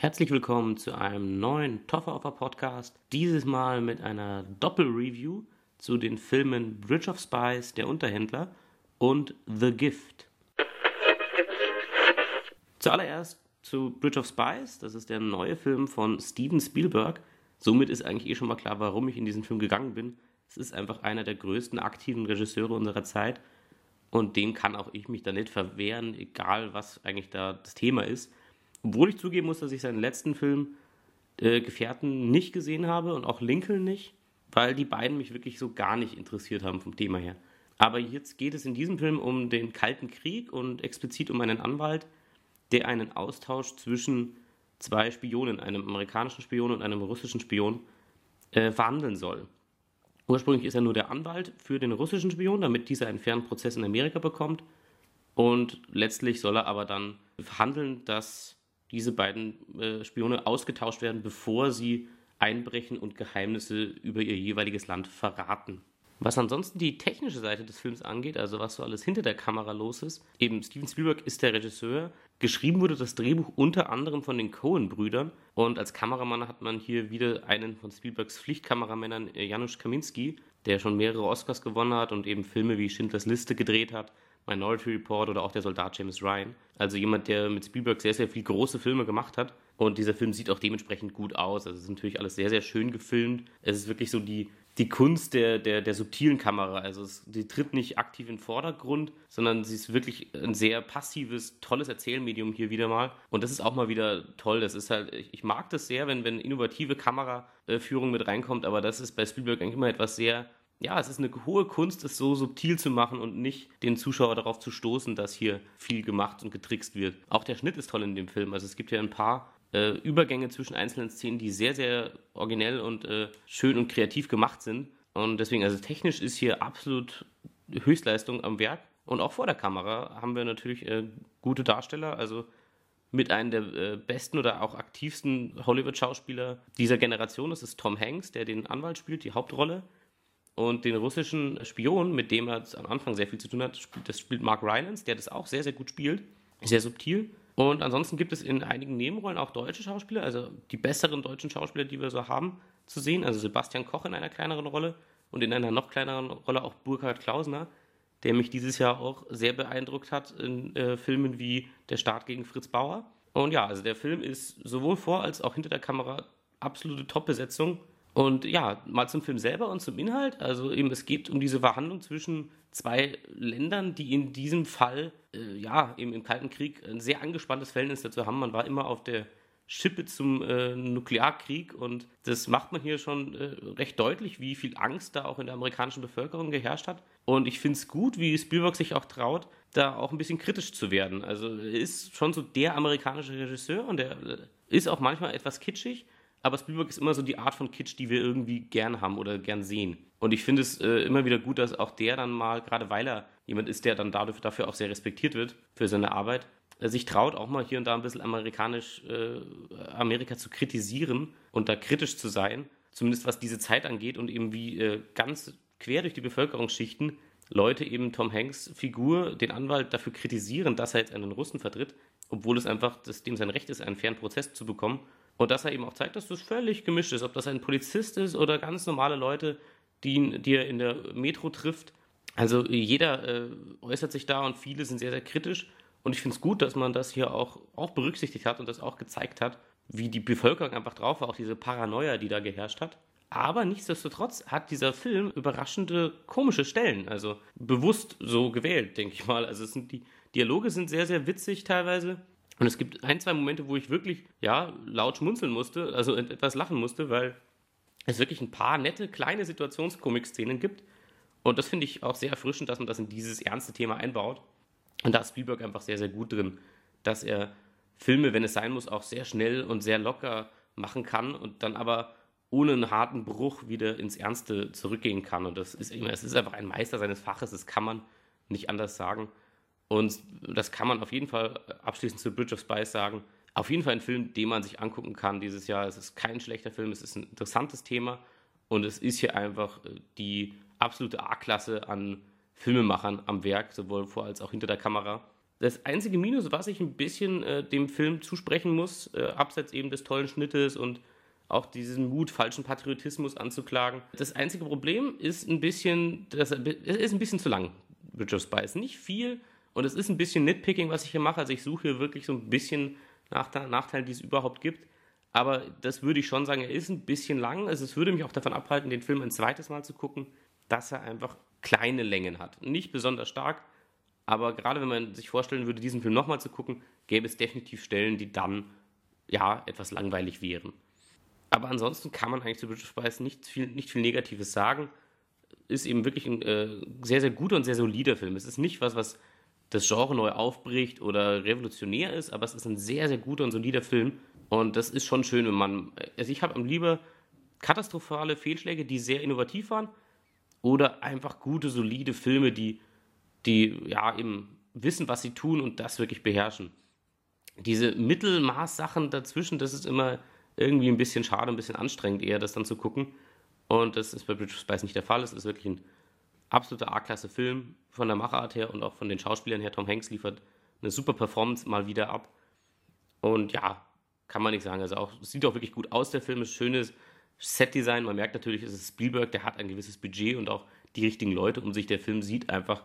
Herzlich willkommen zu einem neuen Toffer Podcast. Dieses Mal mit einer Doppelreview zu den Filmen Bridge of Spies, Der Unterhändler und The Gift. Zuallererst zu Bridge of Spies. Das ist der neue Film von Steven Spielberg. Somit ist eigentlich eh schon mal klar, warum ich in diesen Film gegangen bin. Es ist einfach einer der größten aktiven Regisseure unserer Zeit. Und dem kann auch ich mich da nicht verwehren, egal was eigentlich da das Thema ist. Obwohl ich zugeben muss, dass ich seinen letzten Film äh, Gefährten nicht gesehen habe und auch Lincoln nicht, weil die beiden mich wirklich so gar nicht interessiert haben vom Thema her. Aber jetzt geht es in diesem Film um den Kalten Krieg und explizit um einen Anwalt, der einen Austausch zwischen zwei Spionen, einem amerikanischen Spion und einem russischen Spion, äh, verhandeln soll. Ursprünglich ist er nur der Anwalt für den russischen Spion, damit dieser einen fairen Prozess in Amerika bekommt. Und letztlich soll er aber dann verhandeln, dass diese beiden äh, Spione ausgetauscht werden, bevor sie einbrechen und Geheimnisse über ihr jeweiliges Land verraten. Was ansonsten die technische Seite des Films angeht, also was so alles hinter der Kamera los ist, eben Steven Spielberg ist der Regisseur. Geschrieben wurde das Drehbuch unter anderem von den Cohen-Brüdern und als Kameramann hat man hier wieder einen von Spielbergs Pflichtkameramännern, äh, Janusz Kaminski, der schon mehrere Oscars gewonnen hat und eben Filme wie Schindlers Liste gedreht hat, Minority Report oder auch der Soldat James Ryan. Also jemand, der mit Spielberg sehr, sehr viele große Filme gemacht hat. Und dieser Film sieht auch dementsprechend gut aus. Also es ist natürlich alles sehr, sehr schön gefilmt. Es ist wirklich so die, die Kunst der, der, der subtilen Kamera. Also es, die tritt nicht aktiv in den Vordergrund, sondern sie ist wirklich ein sehr passives, tolles Erzählmedium hier wieder mal. Und das ist auch mal wieder toll. Das ist halt, ich, ich mag das sehr, wenn, wenn innovative Kameraführung mit reinkommt, aber das ist bei Spielberg eigentlich immer etwas sehr ja, es ist eine hohe Kunst, es so subtil zu machen und nicht den Zuschauer darauf zu stoßen, dass hier viel gemacht und getrickst wird. Auch der Schnitt ist toll in dem Film. Also es gibt ja ein paar äh, Übergänge zwischen einzelnen Szenen, die sehr, sehr originell und äh, schön und kreativ gemacht sind. Und deswegen, also technisch ist hier absolut Höchstleistung am Werk. Und auch vor der Kamera haben wir natürlich äh, gute Darsteller. Also mit einem der äh, besten oder auch aktivsten Hollywood-Schauspieler dieser Generation. Das ist Tom Hanks, der den Anwalt spielt, die Hauptrolle. Und den russischen Spion, mit dem er am Anfang sehr viel zu tun hat, das spielt Mark Rylance, der das auch sehr, sehr gut spielt. Sehr subtil. Und ansonsten gibt es in einigen Nebenrollen auch deutsche Schauspieler, also die besseren deutschen Schauspieler, die wir so haben, zu sehen. Also Sebastian Koch in einer kleineren Rolle und in einer noch kleineren Rolle auch Burkhard Klausner, der mich dieses Jahr auch sehr beeindruckt hat in äh, Filmen wie Der Start gegen Fritz Bauer. Und ja, also der Film ist sowohl vor als auch hinter der Kamera absolute Top-Besetzung. Und ja, mal zum Film selber und zum Inhalt. Also eben, es geht um diese Verhandlung zwischen zwei Ländern, die in diesem Fall, äh, ja, eben im Kalten Krieg ein sehr angespanntes Verhältnis dazu haben. Man war immer auf der Schippe zum äh, Nuklearkrieg und das macht man hier schon äh, recht deutlich, wie viel Angst da auch in der amerikanischen Bevölkerung geherrscht hat. Und ich finde es gut, wie Spielberg sich auch traut, da auch ein bisschen kritisch zu werden. Also er ist schon so der amerikanische Regisseur und er äh, ist auch manchmal etwas kitschig, aber Spielberg ist immer so die Art von Kitsch, die wir irgendwie gern haben oder gern sehen. Und ich finde es äh, immer wieder gut, dass auch der dann mal, gerade weil er jemand ist, der dann dadurch, dafür auch sehr respektiert wird für seine Arbeit, äh, sich traut, auch mal hier und da ein bisschen amerikanisch äh, Amerika zu kritisieren und da kritisch zu sein, zumindest was diese Zeit angeht und eben wie äh, ganz quer durch die Bevölkerungsschichten Leute eben Tom Hanks Figur, den Anwalt, dafür kritisieren, dass er jetzt einen Russen vertritt, obwohl es einfach das, dem sein Recht ist, einen fairen Prozess zu bekommen und dass er eben auch zeigt, dass das völlig gemischt ist, ob das ein Polizist ist oder ganz normale Leute, die, die er in der Metro trifft. Also jeder äh, äußert sich da und viele sind sehr, sehr kritisch. Und ich finde es gut, dass man das hier auch, auch berücksichtigt hat und das auch gezeigt hat, wie die Bevölkerung einfach drauf war, auch diese Paranoia, die da geherrscht hat. Aber nichtsdestotrotz hat dieser Film überraschende komische Stellen, also bewusst so gewählt, denke ich mal. Also es sind die Dialoge sind sehr, sehr witzig teilweise. Und es gibt ein, zwei Momente, wo ich wirklich, ja, laut schmunzeln musste, also etwas lachen musste, weil es wirklich ein paar nette, kleine Situationskomik-Szenen gibt. Und das finde ich auch sehr erfrischend, dass man das in dieses ernste Thema einbaut. Und da ist Spielberg einfach sehr, sehr gut drin, dass er Filme, wenn es sein muss, auch sehr schnell und sehr locker machen kann und dann aber ohne einen harten Bruch wieder ins Ernste zurückgehen kann. Und das ist immer, es ist einfach ein Meister seines Faches, das kann man nicht anders sagen. Und das kann man auf jeden Fall abschließend zu Bridge of Spies sagen. Auf jeden Fall ein Film, den man sich angucken kann dieses Jahr. Es ist kein schlechter Film, es ist ein interessantes Thema und es ist hier einfach äh, die absolute A-Klasse an Filmemachern am Werk, sowohl vor als auch hinter der Kamera. Das einzige Minus, was ich ein bisschen äh, dem Film zusprechen muss, äh, abseits eben des tollen Schnittes und auch diesen Mut, falschen Patriotismus anzuklagen. Das einzige Problem ist ein bisschen, das, ist ein bisschen zu lang, Bridge of Spies. Nicht viel und es ist ein bisschen Nitpicking, was ich hier mache. Also ich suche hier wirklich so ein bisschen nach Nachteilen, die es überhaupt gibt. Aber das würde ich schon sagen, er ist ein bisschen lang. Also es würde mich auch davon abhalten, den Film ein zweites Mal zu gucken, dass er einfach kleine Längen hat. Nicht besonders stark, aber gerade wenn man sich vorstellen würde, diesen Film nochmal zu gucken, gäbe es definitiv Stellen, die dann ja etwas langweilig wären. Aber ansonsten kann man eigentlich zu British Spice nicht viel, nicht viel Negatives sagen. Ist eben wirklich ein äh, sehr, sehr guter und sehr solider Film. Es ist nicht was, was das Genre neu aufbricht oder revolutionär ist, aber es ist ein sehr, sehr guter und solider Film. Und das ist schon schön, wenn man. Also ich habe am lieber katastrophale Fehlschläge, die sehr innovativ waren, oder einfach gute, solide Filme, die, die ja eben wissen, was sie tun und das wirklich beherrschen. Diese Mittelmaß-Sachen dazwischen, das ist immer irgendwie ein bisschen schade, ein bisschen anstrengend, eher das dann zu gucken. Und das ist bei Bridge of Spice nicht der Fall. Es ist wirklich ein absoluter A-Klasse-Film von der Machart her und auch von den Schauspielern her. Tom Hanks liefert eine super Performance mal wieder ab. Und ja, kann man nicht sagen. Also auch, sieht auch wirklich gut aus, der Film ist schönes Set-Design. Man merkt natürlich, es ist Spielberg, der hat ein gewisses Budget und auch die richtigen Leute um sich. Der Film sieht einfach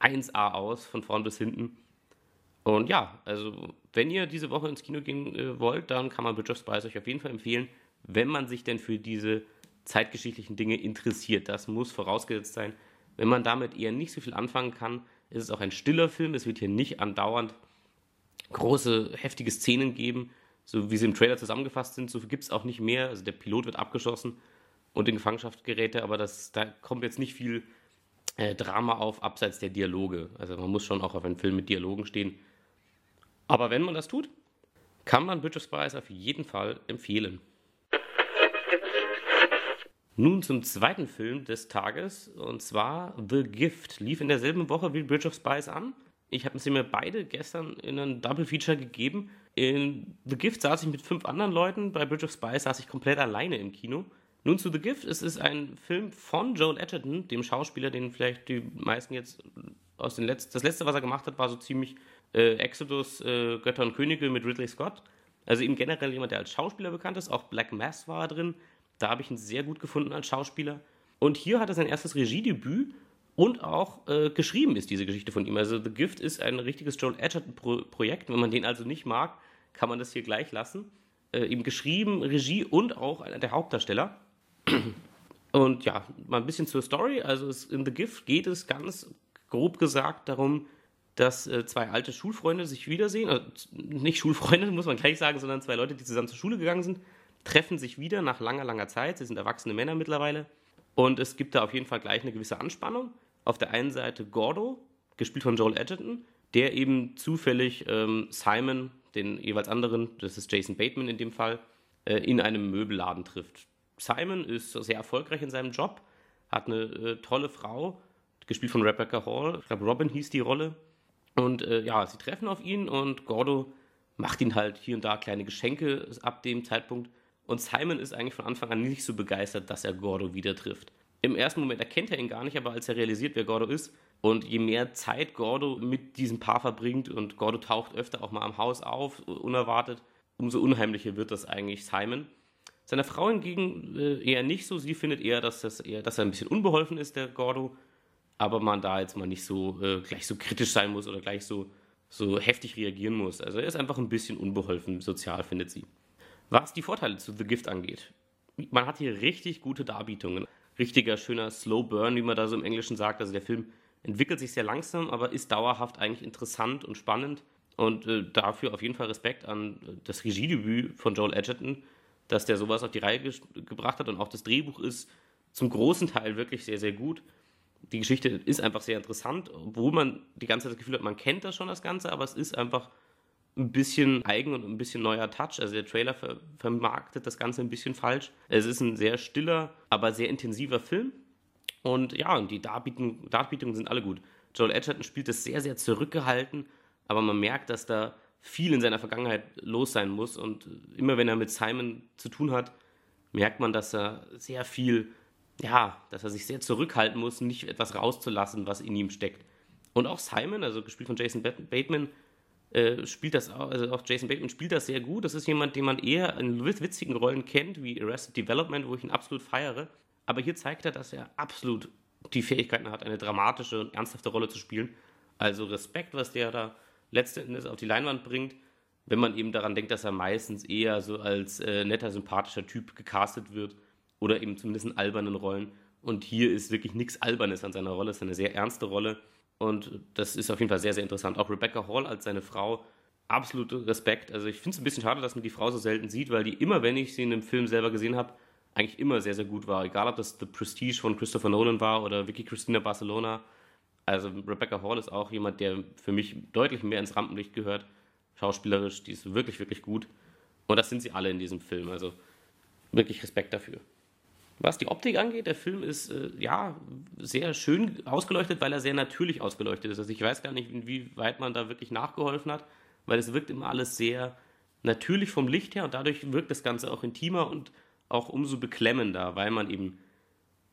1A aus, von vorn bis hinten. Und ja, also wenn ihr diese Woche ins Kino gehen äh, wollt, dann kann man Bridge of Spies euch auf jeden Fall empfehlen, wenn man sich denn für diese zeitgeschichtlichen Dinge interessiert. Das muss vorausgesetzt sein. Wenn man damit eher nicht so viel anfangen kann, ist es auch ein stiller Film. Es wird hier nicht andauernd große, heftige Szenen geben, so wie sie im Trailer zusammengefasst sind. So gibt es auch nicht mehr. Also der Pilot wird abgeschossen und in Gefangenschaft gerät er, aber das, da kommt jetzt nicht viel äh, Drama auf, abseits der Dialoge. Also man muss schon auch auf einen Film mit Dialogen stehen. Aber wenn man das tut, kann man Bridge of Spies auf jeden Fall empfehlen. Nun zum zweiten Film des Tages und zwar The Gift. Lief in derselben Woche wie Bridge of Spies an. Ich habe sie mir beide gestern in einem Double Feature gegeben. In The Gift saß ich mit fünf anderen Leuten, bei Bridge of Spies saß ich komplett alleine im Kino. Nun zu The Gift. Es ist ein Film von Joel Edgerton, dem Schauspieler, den vielleicht die meisten jetzt aus den letzten. Das letzte, was er gemacht hat, war so ziemlich äh, Exodus, äh, Götter und Könige mit Ridley Scott. Also eben generell jemand, der als Schauspieler bekannt ist. Auch Black Mass war er drin. Da habe ich ihn sehr gut gefunden als Schauspieler. Und hier hat er sein erstes Regiedebüt und auch äh, geschrieben ist diese Geschichte von ihm. Also The Gift ist ein richtiges Joel Edgerton-Projekt. Wenn man den also nicht mag, kann man das hier gleich lassen. Äh, eben geschrieben, Regie und auch einer der Hauptdarsteller. Und ja, mal ein bisschen zur Story. Also in The Gift geht es ganz grob gesagt darum, dass äh, zwei alte Schulfreunde sich wiedersehen, also nicht Schulfreunde, muss man gleich sagen, sondern zwei Leute, die zusammen zur Schule gegangen sind, treffen sich wieder nach langer, langer Zeit. Sie sind erwachsene Männer mittlerweile. Und es gibt da auf jeden Fall gleich eine gewisse Anspannung. Auf der einen Seite Gordo, gespielt von Joel Edgerton, der eben zufällig ähm, Simon, den jeweils anderen, das ist Jason Bateman in dem Fall, äh, in einem Möbelladen trifft. Simon ist sehr erfolgreich in seinem Job, hat eine äh, tolle Frau, gespielt von Rebecca Hall. Ich glaube, Robin hieß die Rolle. Und äh, ja, sie treffen auf ihn und Gordo macht ihn halt hier und da kleine Geschenke ab dem Zeitpunkt. Und Simon ist eigentlich von Anfang an nicht so begeistert, dass er Gordo wieder trifft. Im ersten Moment erkennt er ihn gar nicht, aber als er realisiert, wer Gordo ist, und je mehr Zeit Gordo mit diesem Paar verbringt und Gordo taucht öfter auch mal am Haus auf, unerwartet, umso unheimlicher wird das eigentlich Simon. Seine Frau hingegen äh, eher nicht so. Sie findet eher, dass, das eher, dass er ein bisschen unbeholfen ist, der Gordo aber man da jetzt mal nicht so äh, gleich so kritisch sein muss oder gleich so, so heftig reagieren muss. Also er ist einfach ein bisschen unbeholfen sozial, findet sie. Was die Vorteile zu The Gift angeht, man hat hier richtig gute Darbietungen. Richtiger, schöner Slow Burn, wie man da so im Englischen sagt. Also der Film entwickelt sich sehr langsam, aber ist dauerhaft eigentlich interessant und spannend. Und äh, dafür auf jeden Fall Respekt an äh, das Regiedebüt von Joel Edgerton, dass der sowas auf die Reihe ge gebracht hat. Und auch das Drehbuch ist zum großen Teil wirklich sehr, sehr gut die Geschichte ist einfach sehr interessant, obwohl man die ganze Zeit das Gefühl hat, man kennt das schon das Ganze, aber es ist einfach ein bisschen eigen und ein bisschen neuer Touch. Also der Trailer ver vermarktet das Ganze ein bisschen falsch. Es ist ein sehr stiller, aber sehr intensiver Film. Und ja, und die Darbietungen, Darbietungen sind alle gut. Joel Edgerton spielt es sehr, sehr zurückgehalten, aber man merkt, dass da viel in seiner Vergangenheit los sein muss. Und immer wenn er mit Simon zu tun hat, merkt man, dass er sehr viel ja, dass er sich sehr zurückhalten muss, nicht etwas rauszulassen, was in ihm steckt. Und auch Simon, also gespielt von Jason Bateman, äh, spielt das auch, also auch Jason Bateman spielt das sehr gut. Das ist jemand, den man eher in witzigen Rollen kennt, wie Arrested Development, wo ich ihn absolut feiere. Aber hier zeigt er, dass er absolut die Fähigkeiten hat, eine dramatische und ernsthafte Rolle zu spielen. Also Respekt, was der da letzten Endes auf die Leinwand bringt, wenn man eben daran denkt, dass er meistens eher so als äh, netter, sympathischer Typ gecastet wird oder eben zumindest in albernen Rollen. Und hier ist wirklich nichts Albernes an seiner Rolle, es ist eine sehr ernste Rolle und das ist auf jeden Fall sehr, sehr interessant. Auch Rebecca Hall als seine Frau, absolut Respekt. Also ich finde es ein bisschen schade, dass man die Frau so selten sieht, weil die immer, wenn ich sie in einem Film selber gesehen habe, eigentlich immer sehr, sehr gut war. Egal, ob das The Prestige von Christopher Nolan war oder Vicky Christina Barcelona. Also Rebecca Hall ist auch jemand, der für mich deutlich mehr ins Rampenlicht gehört. Schauspielerisch, die ist wirklich, wirklich gut. Und das sind sie alle in diesem Film. Also wirklich Respekt dafür. Was die Optik angeht, der Film ist äh, ja sehr schön ausgeleuchtet, weil er sehr natürlich ausgeleuchtet ist. Also ich weiß gar nicht, inwieweit man da wirklich nachgeholfen hat, weil es wirkt immer alles sehr natürlich vom Licht her und dadurch wirkt das Ganze auch intimer und auch umso beklemmender, weil man eben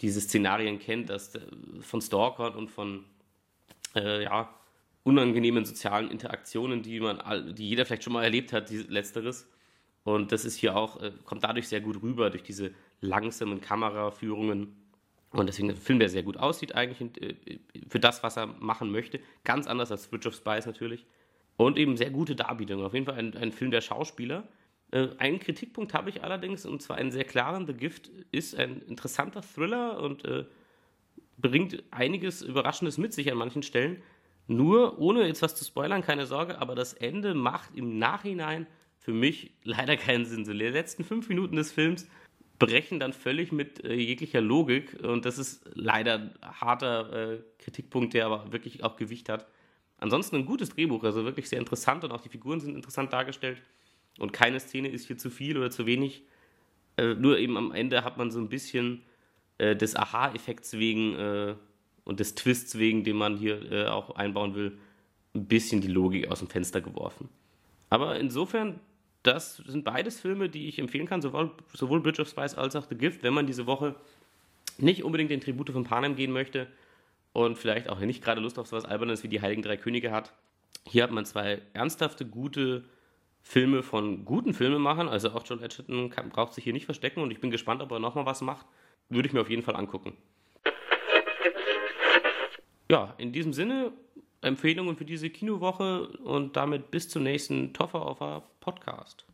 diese Szenarien kennt, dass äh, von Stalkern und von äh, ja, unangenehmen sozialen Interaktionen, die man, die jeder vielleicht schon mal erlebt hat, letzteres. Und das ist hier auch, äh, kommt dadurch sehr gut rüber, durch diese langsamen Kameraführungen. Und deswegen ein Film, der sehr gut aussieht, eigentlich äh, für das, was er machen möchte. Ganz anders als Bridge of Spies natürlich. Und eben sehr gute Darbietung. Auf jeden Fall ein, ein Film der Schauspieler. Äh, einen Kritikpunkt habe ich allerdings, und zwar einen sehr klaren. The Gift ist ein interessanter Thriller und äh, bringt einiges Überraschendes mit sich an manchen Stellen. Nur, ohne jetzt was zu spoilern, keine Sorge, aber das Ende macht im Nachhinein für mich leider keinen Sinn. So, die letzten fünf Minuten des Films brechen dann völlig mit äh, jeglicher Logik und das ist leider ein harter äh, Kritikpunkt, der aber wirklich auch Gewicht hat. Ansonsten ein gutes Drehbuch, also wirklich sehr interessant und auch die Figuren sind interessant dargestellt und keine Szene ist hier zu viel oder zu wenig. Äh, nur eben am Ende hat man so ein bisschen äh, des Aha-Effekts wegen äh, und des Twists wegen, den man hier äh, auch einbauen will, ein bisschen die Logik aus dem Fenster geworfen. Aber insofern das sind beides Filme, die ich empfehlen kann, sowohl, sowohl Bridge of Spies als auch The Gift, wenn man diese Woche nicht unbedingt den Tribute von Panem gehen möchte und vielleicht auch nicht gerade Lust auf so etwas Albernes wie die Heiligen Drei Könige hat. Hier hat man zwei ernsthafte, gute Filme von guten Filmemachern, also auch John Edgerton braucht sich hier nicht verstecken und ich bin gespannt, ob er nochmal was macht. Würde ich mir auf jeden Fall angucken. Ja, in diesem Sinne Empfehlungen für diese Kinowoche und damit bis zum nächsten Toffer Podcast.